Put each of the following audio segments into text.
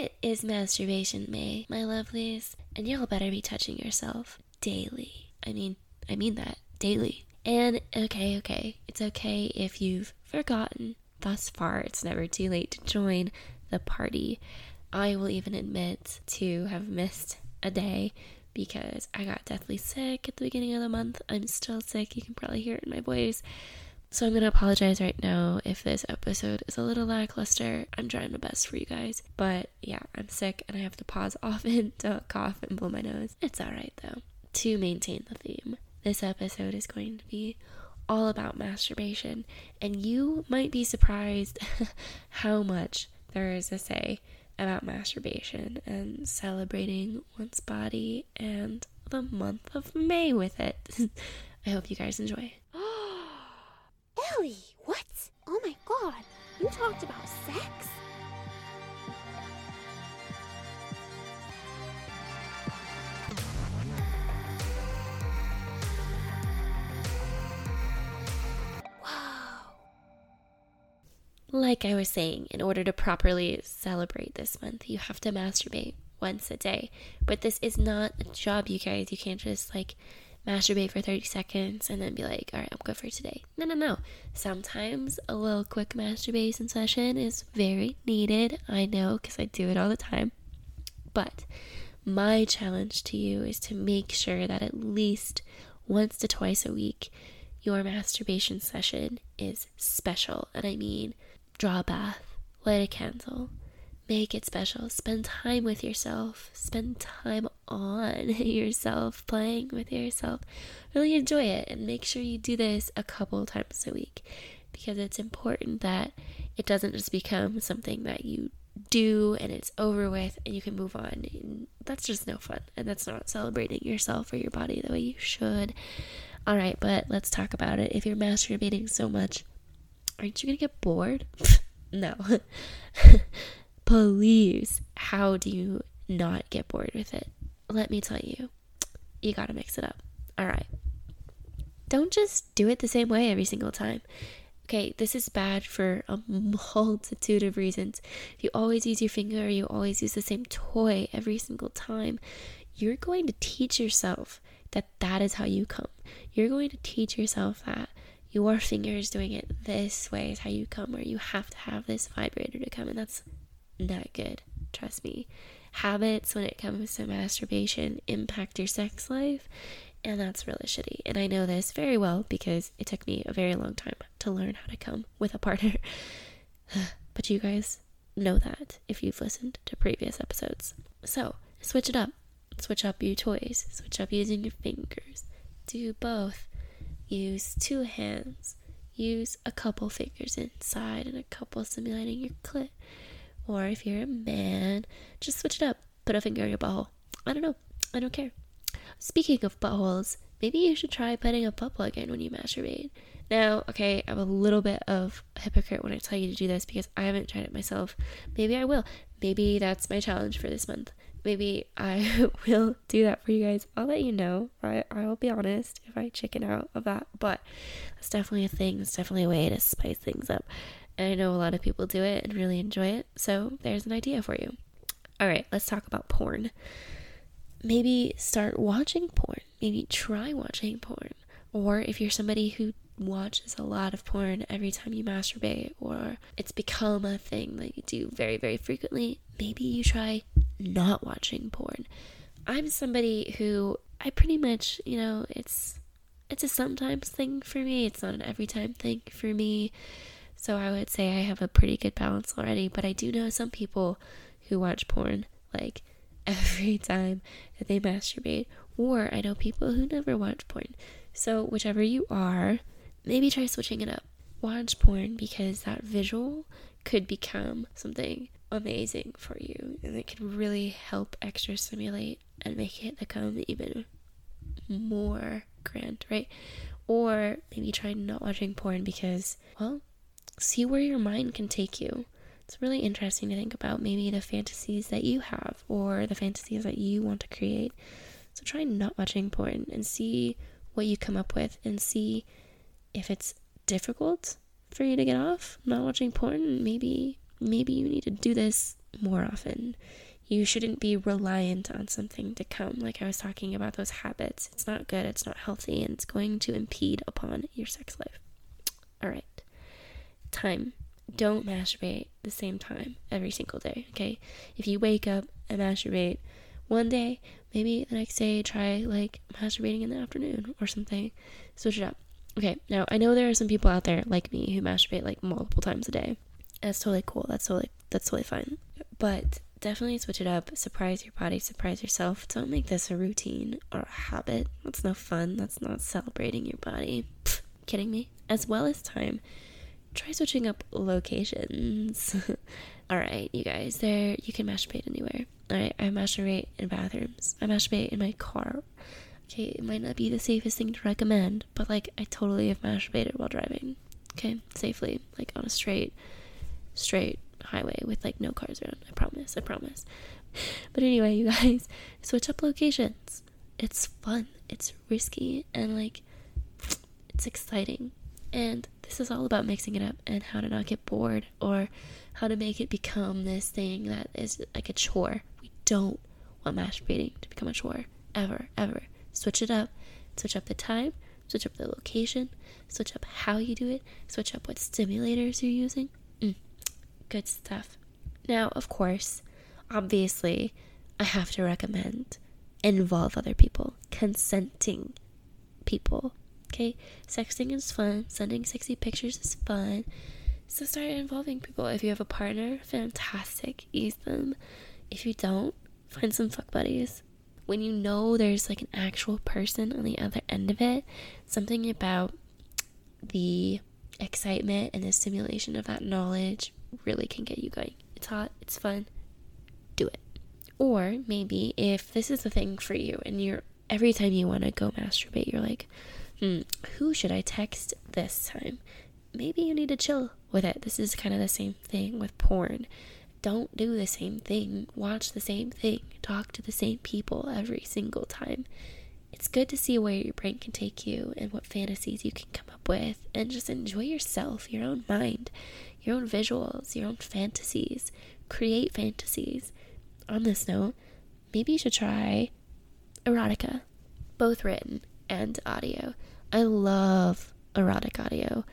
It is Masturbation May, my lovelies, and y'all better be touching yourself daily. I mean, I mean that daily. And okay, okay, it's okay if you've forgotten. Thus far, it's never too late to join the party. I will even admit to have missed a day because I got deathly sick at the beginning of the month. I'm still sick, you can probably hear it in my voice. So I'm going to apologize right now if this episode is a little lackluster. I'm trying my best for you guys. But yeah, I'm sick and I have to pause often to cough and blow my nose. It's alright though. To maintain the theme, this episode is going to be all about masturbation, and you might be surprised how much there is to say about masturbation and celebrating one's body and the month of May with it. I hope you guys enjoy. Ellie, what? Oh my god, you talked about sex? Like I was saying, in order to properly celebrate this month, you have to masturbate once a day. But this is not a job, you guys. You can't just like masturbate for 30 seconds and then be like, all right, I'm good for today. No, no, no. Sometimes a little quick masturbation session is very needed. I know because I do it all the time. But my challenge to you is to make sure that at least once to twice a week, your masturbation session is special. And I mean, draw a bath, light a candle, make it special. Spend time with yourself. Spend time on yourself, playing with yourself. Really enjoy it and make sure you do this a couple times a week because it's important that it doesn't just become something that you do and it's over with and you can move on. And that's just no fun and that's not celebrating yourself or your body the way you should. All right, but let's talk about it. If you're masturbating so much, aren't you going to get bored? no. please, how do you not get bored with it? Let me tell you, you gotta mix it up. All right. Don't just do it the same way every single time. Okay, this is bad for a multitude of reasons. If you always use your finger, you always use the same toy every single time, you're going to teach yourself that that is how you come. You're going to teach yourself that your finger is doing it this way is how you come, or you have to have this vibrator to come, and that's not good. Trust me. Habits when it comes to masturbation impact your sex life, and that's really shitty. And I know this very well because it took me a very long time to learn how to come with a partner. but you guys know that if you've listened to previous episodes. So, switch it up. Switch up your toys. Switch up using your fingers. Do both. Use two hands. Use a couple fingers inside and a couple simulating your clit. Or if you're a man, just switch it up. Put a finger in your butthole. I don't know. I don't care. Speaking of buttholes, maybe you should try putting a butt plug in when you masturbate. Now, okay, I'm a little bit of a hypocrite when I tell you to do this because I haven't tried it myself. Maybe I will. Maybe that's my challenge for this month. Maybe I will do that for you guys. I'll let you know. I, I'll be honest if I chicken out of that. But that's definitely a thing. It's definitely a way to spice things up. I know a lot of people do it and really enjoy it. So there's an idea for you. All right, let's talk about porn. Maybe start watching porn. Maybe try watching porn. Or if you're somebody who watches a lot of porn every time you masturbate, or it's become a thing that you do very, very frequently, maybe you try not watching porn. I'm somebody who I pretty much, you know, it's it's a sometimes thing for me. It's not an every time thing for me. So I would say I have a pretty good balance already, but I do know some people who watch porn like every time that they masturbate, or I know people who never watch porn. So, whichever you are, maybe try switching it up. Watch porn because that visual could become something amazing for you and it can really help extra stimulate and make it become even more grand, right? Or maybe try not watching porn because, well, see where your mind can take you. It's really interesting to think about maybe the fantasies that you have or the fantasies that you want to create. So try not watching porn and see what you come up with and see if it's difficult for you to get off not watching porn. Maybe maybe you need to do this more often. You shouldn't be reliant on something to come. Like I was talking about those habits. It's not good, it's not healthy, and it's going to impede upon your sex life. All right. Time. Don't masturbate the same time every single day, okay? If you wake up and masturbate one day, maybe the next day try like masturbating in the afternoon or something. Switch it up. Okay, now I know there are some people out there like me who masturbate like multiple times a day. That's totally cool. That's totally that's totally fine. But definitely switch it up. Surprise your body, surprise yourself. Don't make this a routine or a habit. That's no fun. That's not celebrating your body. Pfft, kidding me? As well as time. Try switching up locations. All right, you guys, there you can masturbate anywhere. All right, I masturbate in bathrooms. I masturbate in my car. Okay, it might not be the safest thing to recommend, but like I totally have masturbated while driving. Okay, safely, like on a straight, straight highway with like no cars around. I promise, I promise. But anyway, you guys, switch up locations. It's fun, it's risky, and like it's exciting. And this is all about mixing it up and how to not get bored or how to make it become this thing that is like a chore. We don't want masturbating to become a chore ever, ever. Switch it up. Switch up the time, switch up the location, switch up how you do it, switch up what stimulators you're using. Mm, good stuff. Now, of course, obviously, I have to recommend involve other people, consenting people. Okay, sexting is fun, sending sexy pictures is fun. So start involving people. If you have a partner, fantastic, use them. If you don't, find some fuck buddies when you know there's like an actual person on the other end of it, something about the excitement and the stimulation of that knowledge really can get you going. It's hot, it's fun, do it. Or maybe if this is the thing for you and you're every time you want to go masturbate, you're like, hmm, who should I text this time? Maybe you need to chill with it. This is kind of the same thing with porn don't do the same thing, watch the same thing, talk to the same people every single time. It's good to see where your brain can take you and what fantasies you can come up with, and just enjoy yourself, your own mind, your own visuals, your own fantasies. Create fantasies. On this note, maybe you should try erotica, both written and audio. I love erotic audio.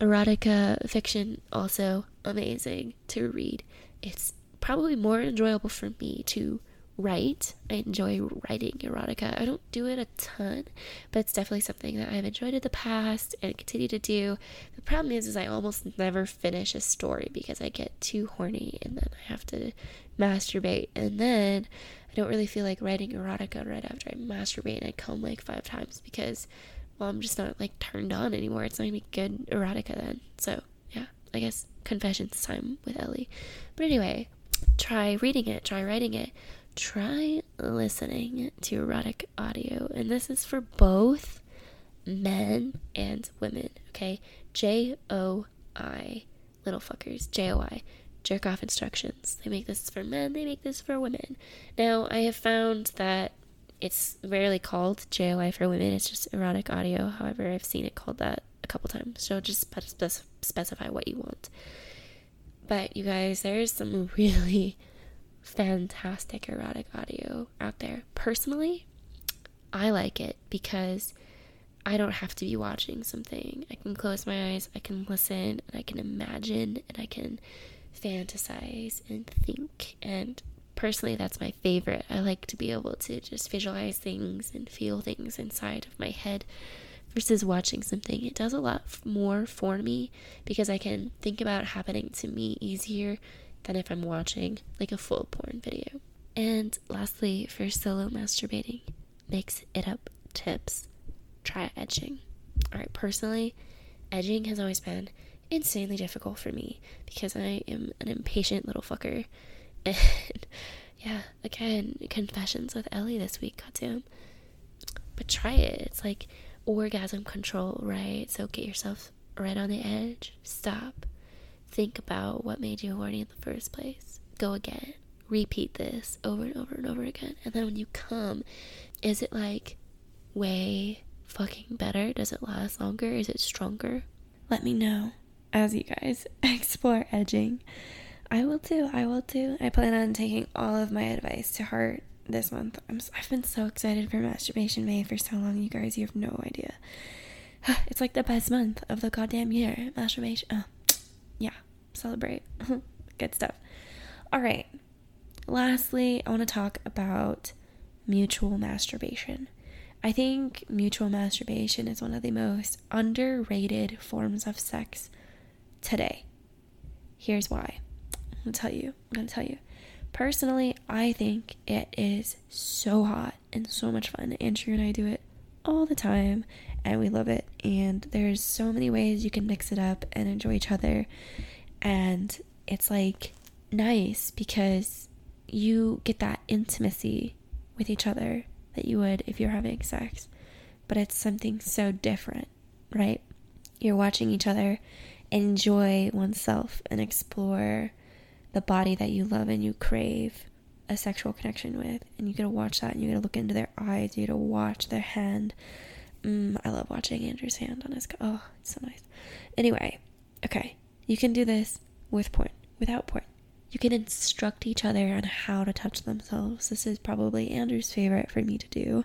Erotica fiction, also amazing to read it's probably more enjoyable for me to write. I enjoy writing erotica. I don't do it a ton, but it's definitely something that I've enjoyed in the past and continue to do. The problem is, is I almost never finish a story because I get too horny and then I have to masturbate, and then I don't really feel like writing erotica right after I masturbate and I come like five times because, well, I'm just not like turned on anymore. It's not gonna be good erotica then. So yeah, I guess confessions time with Ellie. But anyway, try reading it, try writing it, try listening to erotic audio. And this is for both men and women, okay? J O I, little fuckers, J O I, jerk off instructions. They make this for men, they make this for women. Now, I have found that it's rarely called JOI for women, it's just erotic audio. However, I've seen it called that a couple times. So just spec- specify what you want. But you guys, there's some really fantastic erotic audio out there. Personally, I like it because I don't have to be watching something. I can close my eyes, I can listen, and I can imagine, and I can fantasize and think. And personally, that's my favorite. I like to be able to just visualize things and feel things inside of my head versus watching something. It does a lot more for me because I can think about happening to me easier than if I'm watching like a full porn video. And lastly, for solo masturbating, mix it up tips. Try edging. Alright, personally, edging has always been insanely difficult for me because I am an impatient little fucker. And yeah, again, confessions with Ellie this week, goddamn. But try it. It's like orgasm control, right? So get yourself right on the edge. Stop. Think about what made you horny in the first place. Go again. Repeat this over and over and over again. And then when you come, is it like way fucking better? Does it last longer? Is it stronger? Let me know as you guys explore edging. I will too. I will too. I plan on taking all of my advice to heart this month. I'm, I've been so excited for Masturbation May for so long, you guys. You have no idea. It's like the best month of the goddamn year. Masturbation. Oh, yeah. Celebrate. Good stuff. All right. Lastly, I want to talk about mutual masturbation. I think mutual masturbation is one of the most underrated forms of sex today. Here's why. I'm going to tell you. I'm going to tell you. Personally, I think it is so hot and so much fun. Andrew and I do it all the time and we love it. And there's so many ways you can mix it up and enjoy each other. And it's like nice because you get that intimacy with each other that you would if you're having sex. But it's something so different, right? You're watching each other enjoy oneself and explore the body that you love and you crave a sexual connection with. And you get to watch that and you get to look into their eyes, you get to watch their hand. Mm, I love watching Andrew's hand on his. Oh, it's so nice. Anyway, okay. You can do this with porn, without porn. You can instruct each other on how to touch themselves. This is probably Andrew's favorite for me to do.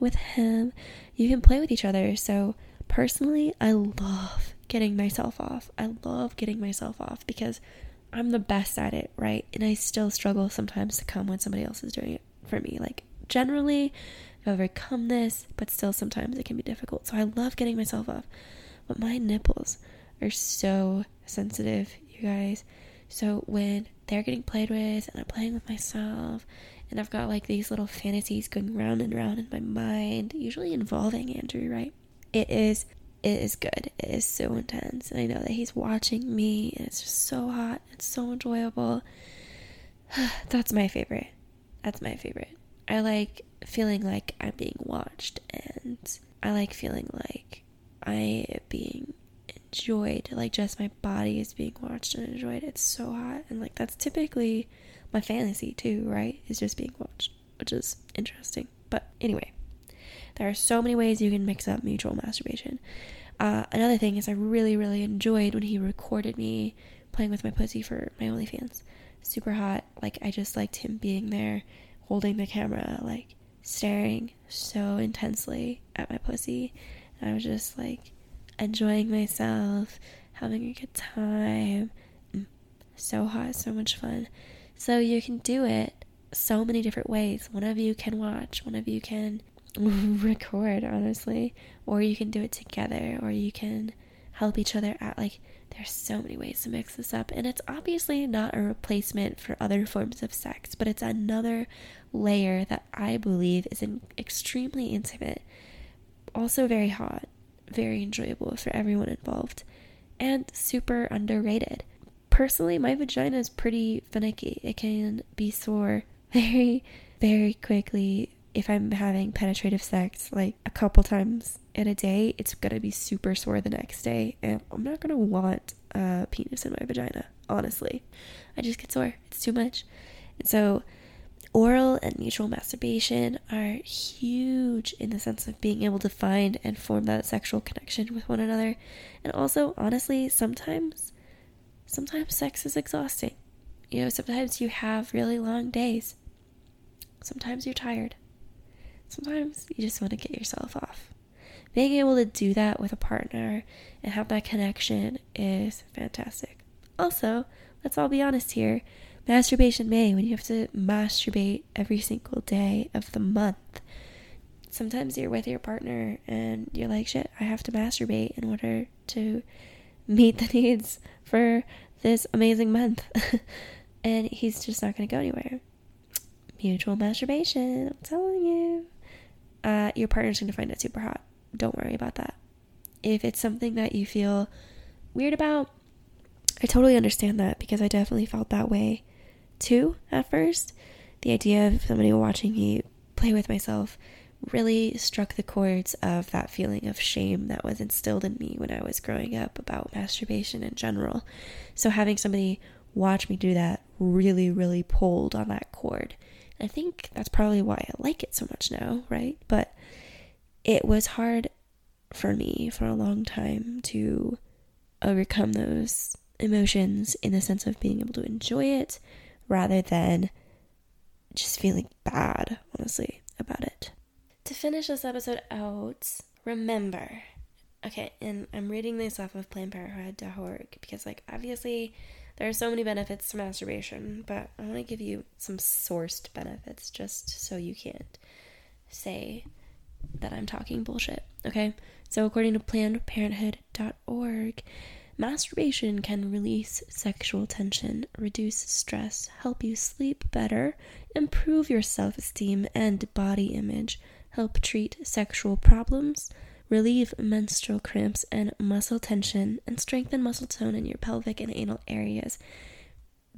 With him, you can play with each other. So, personally, I love getting myself off. I love getting myself off because I'm the best at it, right? And I still struggle sometimes to come when somebody else is doing it for me. Like, generally, I've overcome this, but still sometimes it can be difficult. So, I love getting myself off. But my nipples are so sensitive, you guys. So, when they're getting played with and I'm playing with myself and I've got like these little fantasies going round and round in my mind, usually involving Andrew, right? It is it is good. It is so intense. And I know that he's watching me and it's just so hot. It's so enjoyable. That's my favorite. That's my favorite. I like feeling like I'm being watched and I like feeling like I being enjoyed. Like just my body is being watched and enjoyed. It's so hot. And like that's typically my fantasy too, right? Is just being watched, which is interesting. But anyway, there are so many ways you can mix up mutual masturbation. Uh, another thing is I really, really enjoyed when he recorded me playing with my pussy for my OnlyFans. Super hot. Like I just liked him being there, holding the camera, like staring so intensely at my pussy. And I was just like enjoying myself, having a good time. Mm, so hot, so much fun. So you can do it so many different ways. One of you can watch, one of you can record, honestly, or you can do it together, or you can help each other out. Like, there's so many ways to mix this up, and it's obviously not a replacement for other forms of sex, but it's another layer that I believe is an extremely intimate, also very hot, very enjoyable for everyone involved and super underrated. Personally, my vagina is pretty finicky. It can be sore very, very quickly if I'm having penetrative sex like a couple times in a day. It's gonna be super sore the next day, and I'm not gonna want a penis in my vagina, honestly. I just get sore. It's too much. And so, Oral and mutual masturbation are huge in the sense of being able to find and form that sexual connection with one another. And also, honestly, sometimes sometimes sex is exhausting. You know, sometimes you have really long days. Sometimes you're tired. Sometimes you just want to get yourself off. Being able to do that with a partner and have that connection is fantastic. Also, let's all be honest here Masturbation May, when you have to masturbate every single day of the month. Sometimes you're with your partner and you're like, shit, I have to masturbate in order to meet the needs for this amazing month. and he's just not going to go anywhere. Mutual masturbation, I'm telling you. Uh, your partner's going to find it super hot. Don't worry about that. If it's something that you feel weird about, I totally understand that because I definitely felt that way too at first. The idea of somebody watching me play with myself really struck the chords of that feeling of shame that was instilled in me when I was growing up about masturbation in general. So having somebody watch me do that really, really pulled on that chord. I think that's probably why I like it so much now, right? But it was hard for me for a long time to overcome those emotions in the sense of being able to enjoy it rather than just feeling bad, honestly, about it. To finish this episode out, remember okay, and I'm reading this off of PlannedParenthood.org because, like, obviously there are so many benefits to masturbation, but I want to give you some sourced benefits just so you can't say that I'm talking bullshit, okay? So, according to PlannedParenthood.org, masturbation can release sexual tension, reduce stress, help you sleep better, improve your self esteem and body image, help treat sexual problems, relieve menstrual cramps and muscle tension, and strengthen muscle tone in your pelvic and anal areas.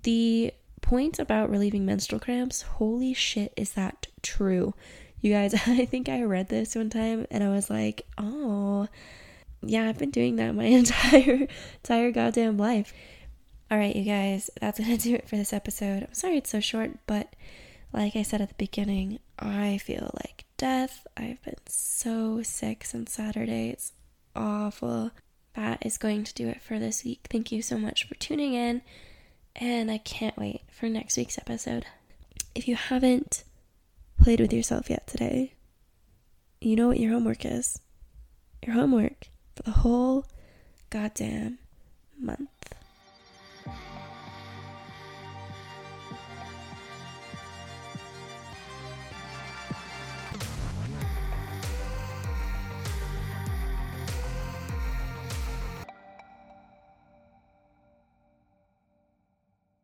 The point about relieving menstrual cramps, holy shit, is that true? You guys, I think I read this one time and I was like, oh, yeah, I've been doing that my entire entire goddamn life. All right, you guys, that's going to do it for this episode. I'm sorry it's so short, but like I said at the beginning, I feel like death. I've been so sick since Saturday. It's awful. That is going to do it for this week. Thank you so much for tuning in, and I can't wait for next week's episode. If you haven't played with yourself yet today, you know what your homework is. Your homework for the whole goddamn month.